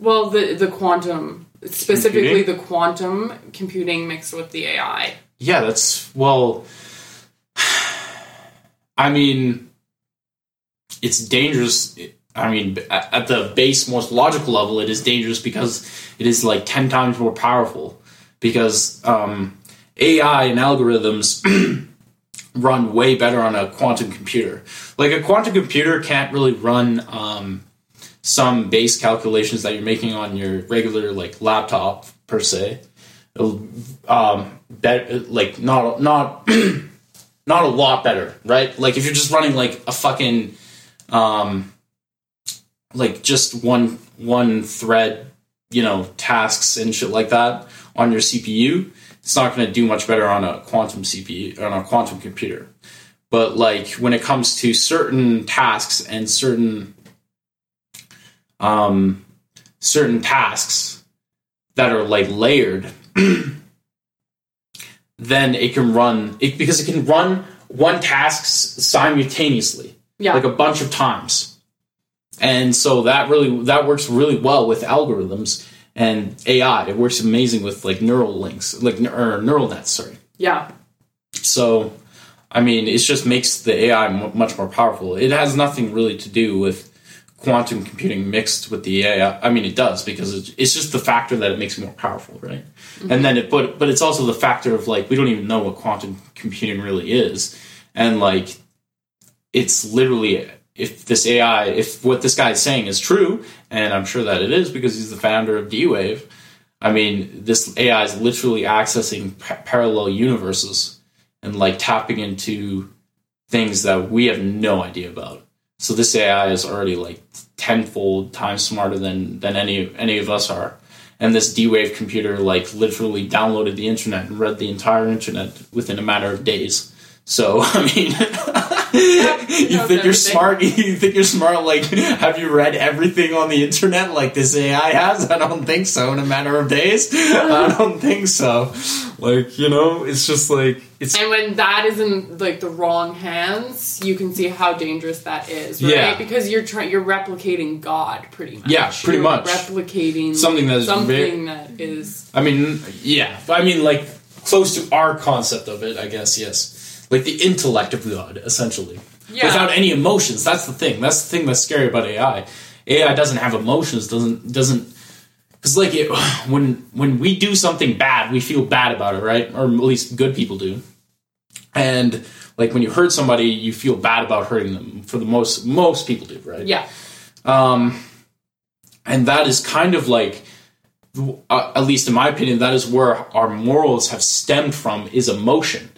Well, the the quantum, specifically Computing? the quantum computing mixed with the AI. Yeah, that's well. I mean, it's dangerous. I mean, at the base, most logical level, it is dangerous because it is like ten times more powerful. Because um, AI and algorithms [CLEARS THROAT] run way better on a quantum computer. Like a quantum computer can't really run um, some base calculations that you're making on your regular like laptop per se. It'll, um, bet like not not [CLEARS THROAT] not a lot better, right? Like if you're just running like a fucking um, like just one one thread, you know, tasks and shit like that on your CPU, it's not going to do much better on a quantum CPU on a quantum computer. But like when it comes to certain tasks and certain um certain tasks that are like layered [CLEARS THROAT] then it can run it because it can run one task simultaneously Yeah. like a bunch of times and so that really that works really well with algorithms and ai it works amazing with like neural links like or neural nets sorry yeah. so i mean it just makes the ai m- much more powerful it has nothing really to do with quantum computing mixed with the ai i mean it does because it's, it's just the factor that it makes it more powerful right mm-hmm. and then it but but it's also the factor of like we don't even know what quantum computing really is and like it's literally if this AI, if what this guy is saying is true, and I'm sure that it is because he's the founder of D-Wave. I mean, this AI is literally accessing pa- parallel universes and like tapping into things that we have no idea about. So this AI is already like tenfold times smarter than than any any of us are. And this D-Wave computer like literally downloaded the internet and read the entire internet within a matter of days. So [LAUGHS] I mean, [LAUGHS] you think you're smart? [LAUGHS] You think you're smart? Like, have you read everything on the internet like this AI has? I don't think so. In a matter of days, I don't think so. Like, you know, it's just like it's And when that is in like the wrong hands, you can see how dangerous that is, right? Yeah. Because you're trying, you're replicating God, pretty much. Yeah, pretty You're much. replicating Something that is something very- that is I mean, yeah. I mean, like close to our concept of it, I guess. Yes, like the intellect of God, essentially, Yeah. without any emotions. That's the thing. That's the thing that's scary about AI. AI doesn't have emotions. Doesn't doesn't because like it, [SIGHS] when when we do something bad, we feel bad about it, right? Or at least good people do. And like when you hurt somebody, you feel bad about hurting them. For the most most people do, right? yeah, um and that is kind of like uh, at least in my opinion that is where our morals have stemmed from is emotion.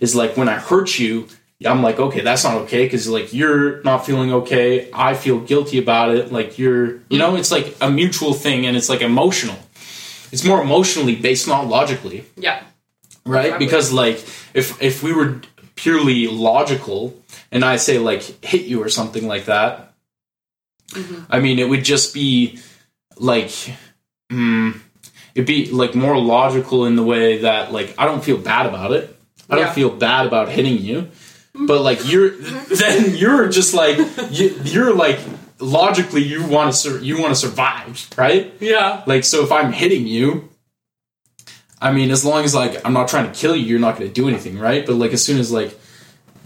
Is like when i hurt you i'm like okay that's not okay because like you're not feeling okay. I feel guilty about it. Like you're you know it's like a mutual thing and it's like emotional. It's more emotionally based not logically. Yeah, right? Exactly. because like if if we were purely logical and i say like hit you or something like that mm-hmm. i mean it would just be like mm, it'd be like more logical in the way that like i don't feel bad about it. I don't feel bad about hitting you. Mm-hmm. But like you're mm-hmm. [LAUGHS] then you're just like you, you're like logically you want to sur- you want to survive right? Yeah, like, so if I'm hitting you, I mean, as long as like I'm not trying to kill you, you're not going to do anything, right? But like, as soon as like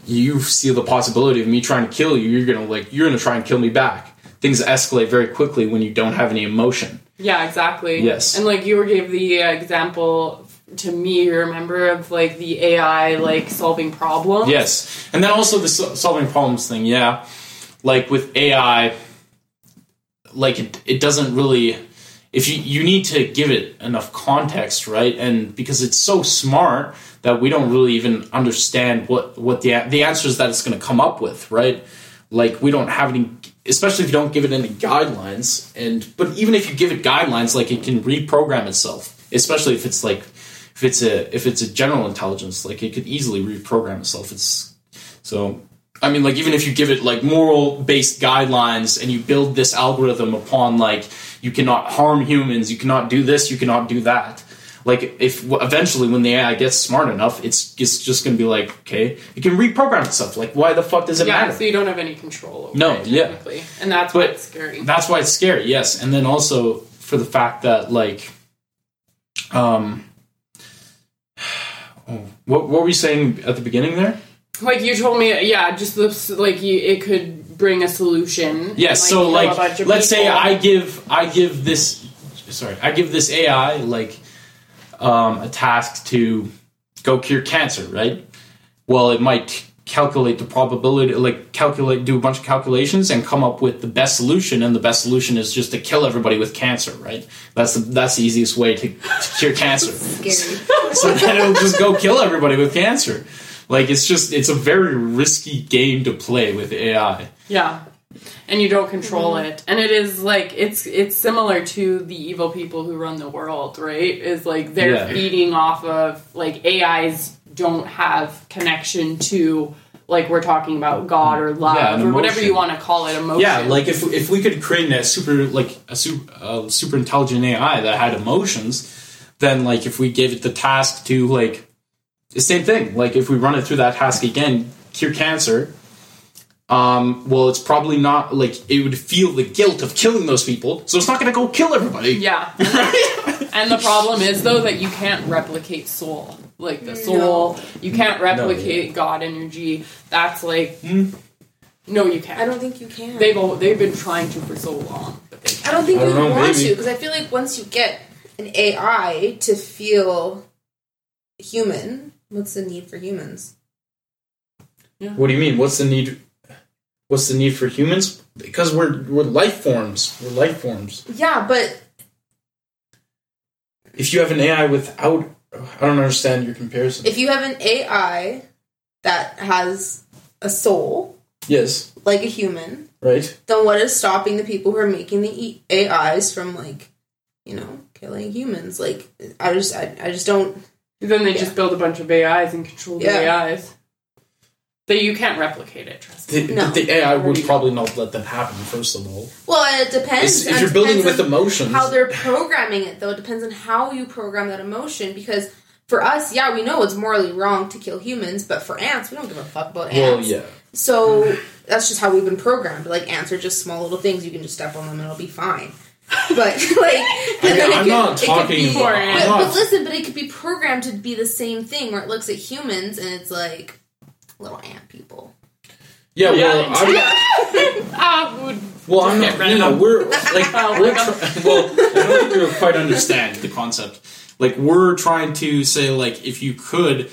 you see the possibility of me trying to kill you, you're gonna like you're gonna try and kill me back. Things escalate very quickly when you don't have any emotion. yeah, exactly. Yes. and like you were gave the uh, example to me, remember of like the AI like solving problems. Yes, and then also the sol- solving problems thing. Yeah, like with AI, like it, it doesn't really if you you need to give it enough context right? And because it's so smart that we don't really even understand what what the the answers that it's going to come up with right? Like we don't have any especially if you don't give it any guidelines and but even if you give it guidelines like it can reprogram itself especially if it's like if it's a if it's a general intelligence like it could easily reprogram itself. It's so I mean, like even if you give it like moral based guidelines and you build this algorithm upon like you cannot harm humans, you cannot do this, you cannot do that. Like if eventually when the AI gets smart enough, it's it's just going to be like okay, it can reprogram itself. Like why the fuck does it matter? yeah, matter? so you don't have any control over it. No, it, yeah. And that's why But it's scary. That's why it's scary. Yes, and then also for the fact that like, um, [SIGHS] oh, what what were we saying at the beginning there? Like you told me, yeah, just the, like you, it could bring a solution. Yes, and, so like let's say. I give I give this sorry, I give this AI like um, a task to go cure cancer, right? Well, it might calculate the probability like calculate do a bunch of calculations and come up with the best solution and the best solution is just to kill everybody with cancer, right? That's the that's the easiest way to, to cure cancer. Scary. so then it'll just go kill everybody with cancer. Like it's just it's a very risky game to play with AI. Yeah. And you don't control Mm-hmm. it. And it is like it's it's similar to the evil people who run the world, right? Is like they're Yeah. feeding off of like AIs don't have connection to like we're talking about God or love Yeah, an or whatever you want to call it, emotion. Yeah, like if if we could create a super like a super uh, super intelligent AI that had emotions, then like if we gave it the task to like the same thing, like if we run it through that task again, cure cancer. Um, well, it's probably not like it would feel the guilt of killing those people, so it's not going to go kill everybody. Yeah. and the problem is though that you can't replicate soul. Like the soul, you can't replicate God energy. That's like no, you can't. I don't think you can. They've al- they've been trying to for so long, but they I don't think I you don't know, want maybe. to because I feel like once you get an AI to feel human, what's the need for humans? What do you mean? What's the need? What's the need for humans? Because we're we're life forms. We're life forms. Yeah, but If you have an AI without, I don't understand your comparison. if you have an AI that has a soul yes, like a human, right. then what is stopping the people who are making the E- AIs from like, you know, killing humans? Like, I just, I, I just don't. Then they Yeah. just build a bunch of AIs and control the Yeah. AIs. That you can't replicate it. Trust me. The, No. the AI would probably not let that happen. First of all, Well, it depends. It's- if you're building with on emotions, how they're programming it though it depends on how you program that emotion because for us yeah we know it's morally wrong to kill humans but for ants we don't give a fuck about well, ants yeah, so that's just how we've been programmed like ants are just small little things you can just step on them and it'll be fine but [LAUGHS] like and then it I'm could- not talking be- But- I'm but, not- but listen but it could be programmed to be the same thing where it looks at humans and it's like little ant people yeah, well, Yeah, I'm, ah, would well, I'm not. get rid You know, we're like, Oh, [LAUGHS] we're my God. try- well, I don't think you quite understand the concept. Like, we're trying to say, like, if you could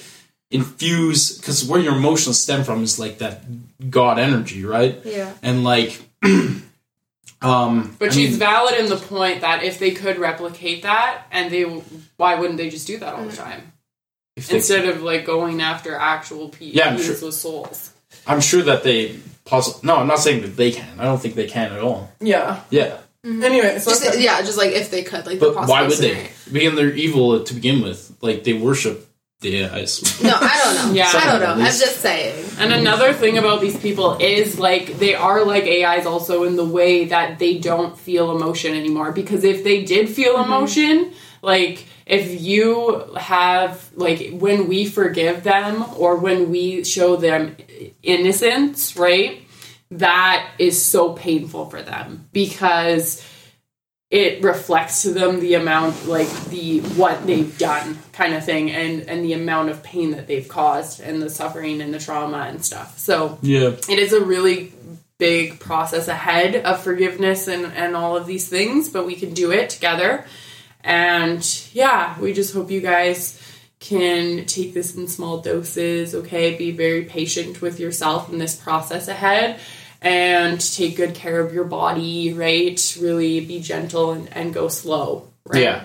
infuse, because where your emotions stem from is like that God energy, right? yeah And like, [CLEARS THROAT] um, But I she's mean, valid in the point that if they could replicate that, and they, why wouldn't they just do that all the time if they- instead of like going after actual pe- Yeah, I'm sure. with souls? I'm sure that they possibly. No, I'm not saying that they can. I don't think they can at all. Yeah. Yeah, Anyway, so just yeah just like if they could like the but why would scenario. they? Because they're evil to begin with. Like they worship the AIs. no i don't know Yeah. i don't know i'm just saying And another thing about these people is like they are like AIs also in the way that they don't feel emotion anymore. Because if they did feel mm-hmm. emotion, like if you have like when we forgive them or when we show them innocence, right? That is so painful for them because it reflects to them the amount like the what they've done kind of thing and and the amount of pain that they've caused and the suffering and the trauma and stuff. So yeah. it is a really big process ahead of forgiveness and and all of these things but we can do it together. And yeah we just hope you guys can take this in small doses okay? Be very patient with yourself in this process ahead and take good care of your body, right? Really be gentle and, and go slow, right? Yeah.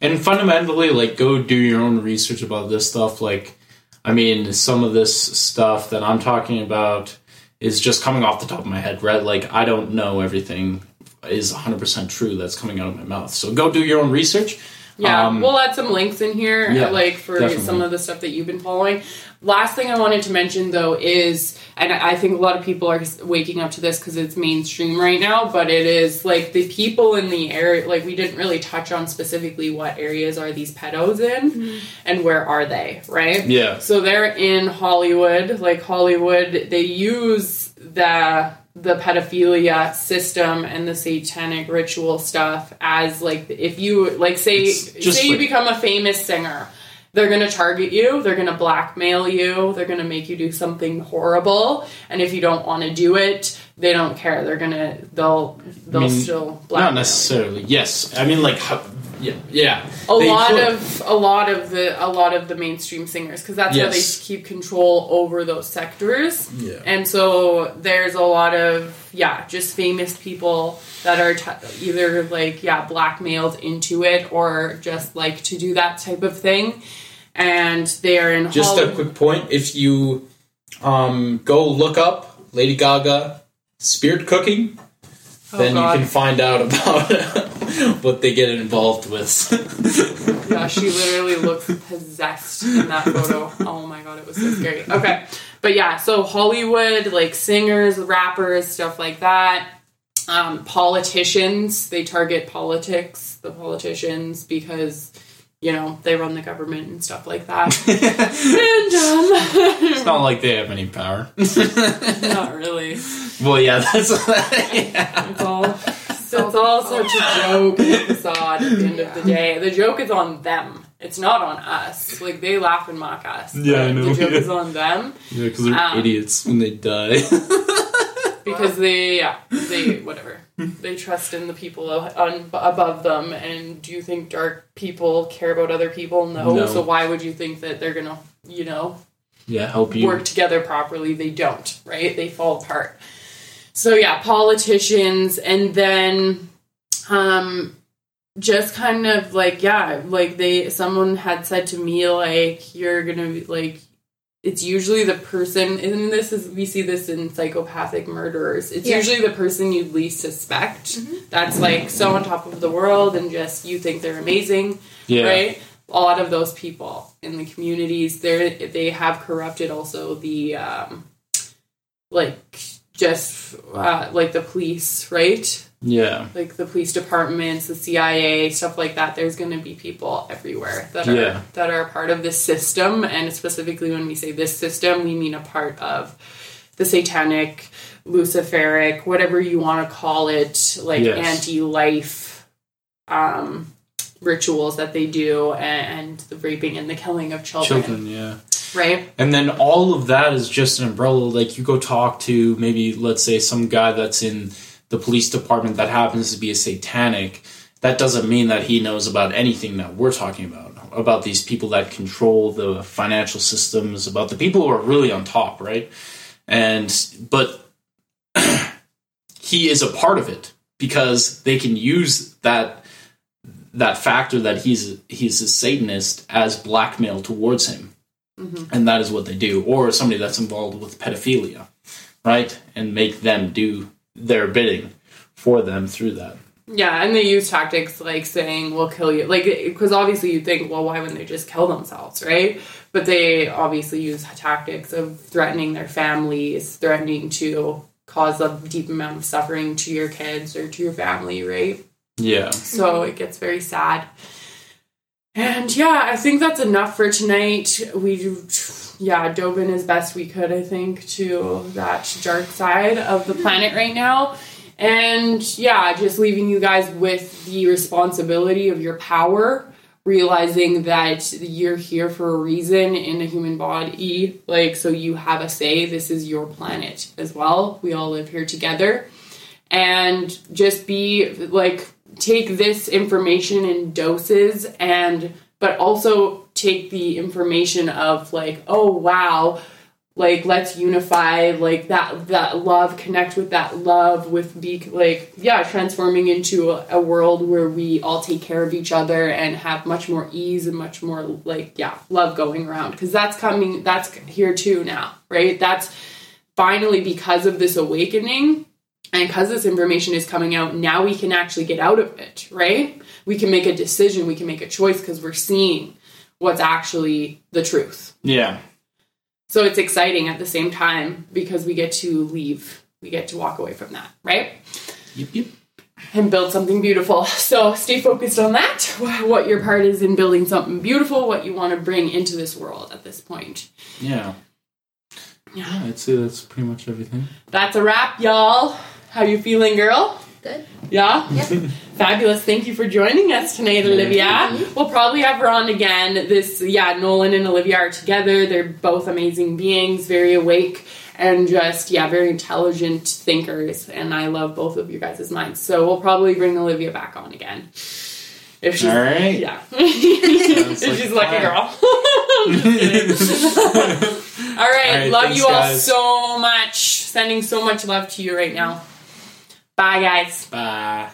And fundamentally, like, go do your own research about this stuff. Like, I mean, some of this stuff that I'm talking about is just coming off the top of my head, right? Like, I don't know everything is 100% true that's coming out of my mouth. So go do your own research. Yeah, Um, we'll add some links in here, Yeah, like for definitely. some of the stuff that you've been following. Last thing I wanted to mention though is, and I think a lot of people are waking up to this because it's mainstream right now, but it is like the people in the area, like we didn't really touch on specifically what areas are these pedos in and where are they, right? Yeah. So they're in Hollywood, like Hollywood, they use the the pedophilia system and the satanic ritual stuff as like if you like say say you like- become a famous singer they're going to target you they're going to blackmail you they're going to make you do something horrible and if you don't want to do it they don't care they're going to they'll they'll mean, still blackmail Not you. necessarily. Yes. I mean, like, how, yeah. Yeah. a They lot could. of a lot of the a lot of the mainstream singers because that's how they keep control over those sectors Yeah. and so there's a lot of yeah just famous people that are t- either like yeah blackmailed into it or just like to do that type of thing and they are in Just Hollywood. a quick point: if you um, go look up Lady Gaga spirit cooking, then Oh, God. you can find out about [LAUGHS] what they get involved with. [LAUGHS] Yeah, she literally looks possessed in that photo. Oh my god, it was so scary. Okay. But yeah, so Hollywood, like singers, rappers, stuff like that. Um, politicians, they target politics, the politicians, because, you know, they run the government and stuff like that. [LAUGHS] and, it's not like they have any power. um, not really. Well, yeah, that's yeah. It's all, so it's all such a joke and facade at the end of the day. The joke is on them. It's not on us. Like, they laugh and mock us. Yeah, I know, The joke yeah. is [LAUGHS] on them. Yeah, because they're Um, idiots when they die. [LAUGHS] because they yeah they whatever they trust in the people on, above them and do you think dark people care about other people no. No. so why would you think that they're gonna you know yeah, help you. work together properly they don't right they fall apart so yeah politicians and then um just kind of like yeah like they someone had said to me like you're gonna be like it's usually the person and this is we see this in psychopathic murderers it's Yeah. usually the person you least suspect that's like so on top of the world and just you think they're amazing Yeah. right a lot of those people in the communities they they have corrupted also the um like just uh, like the police right Yeah. like the police departments, the CIA, stuff like that. There's going to be people everywhere that are Yeah. that are a part of this system, and specifically when we say this system, we mean a part of the satanic, luciferic, whatever you want to call it, like Yes. anti-life um, rituals that they do, and, and the raping and the killing of children, Children, yeah. Right? And then all of that is just an umbrella. Like you go talk to maybe, let's say, some guy that's in the police department that happens to be a satanic. That doesn't mean that he knows about anything that we're talking about. About these people that control the financial systems, about the people who are really on top, right? And, but [CLEARS THROAT] he is a part of it because they can use that that factor that he's he's a satanist as blackmail towards him Mm-hmm. and that is what they do. Or somebody that's involved with pedophilia right? And make them do their bidding for them through that. Yeah, and they use tactics like saying we'll kill you, like because obviously you think, well, why wouldn't they just kill themselves, right? But they obviously use tactics of threatening their families, threatening to cause a deep amount of suffering to your kids or to your family, right? yeah. So it gets very sad. And yeah, I think that's enough for tonight. We, yeah, dove in as best we could, I think, to that dark side of the planet right now. And yeah, just leaving you guys with the responsibility of your power, realizing that you're here for a reason in a human body. Like, so you have a say. This is your planet as well. We all live here together and just be like take this information in doses and but also take the information of like oh wow like let's unify like that that love connect with that love with be like yeah transforming into a, a world where we all take care of each other and have much more ease and much more like yeah love going around. Because that's coming that's here too now right? That's finally because of this awakening and because this information is coming out now we can actually get out of it right we can make a decision we can make a choice because we're seeing what's actually the truth Yeah. so it's exciting at the same time because we get to leave, we get to walk away from that, right? Yep, yep. And build something beautiful. [LAUGHS] So stay focused on that, what your part is in building something beautiful, what you want to bring into this world at this point. Yeah. Yeah. Yeah, I'd say that's pretty much everything. That's a wrap, y'all. How you feeling, girl? Good. Yeah? Yep. [LAUGHS] Fabulous. Thank you for joining us tonight, Olivia. We'll probably have her on again. This, yeah, Nolan and Olivia are together. They're both amazing beings, very awake, and just, yeah, very intelligent thinkers. And I love both of you guys' minds. So we'll probably bring Olivia back on again. If she's, All right. yeah. [LAUGHS] if like she's a lucky girl. [LAUGHS] All right. right, love thanks, you all guys. so much. Sending so much love to you right now. Bye, guys. Bye.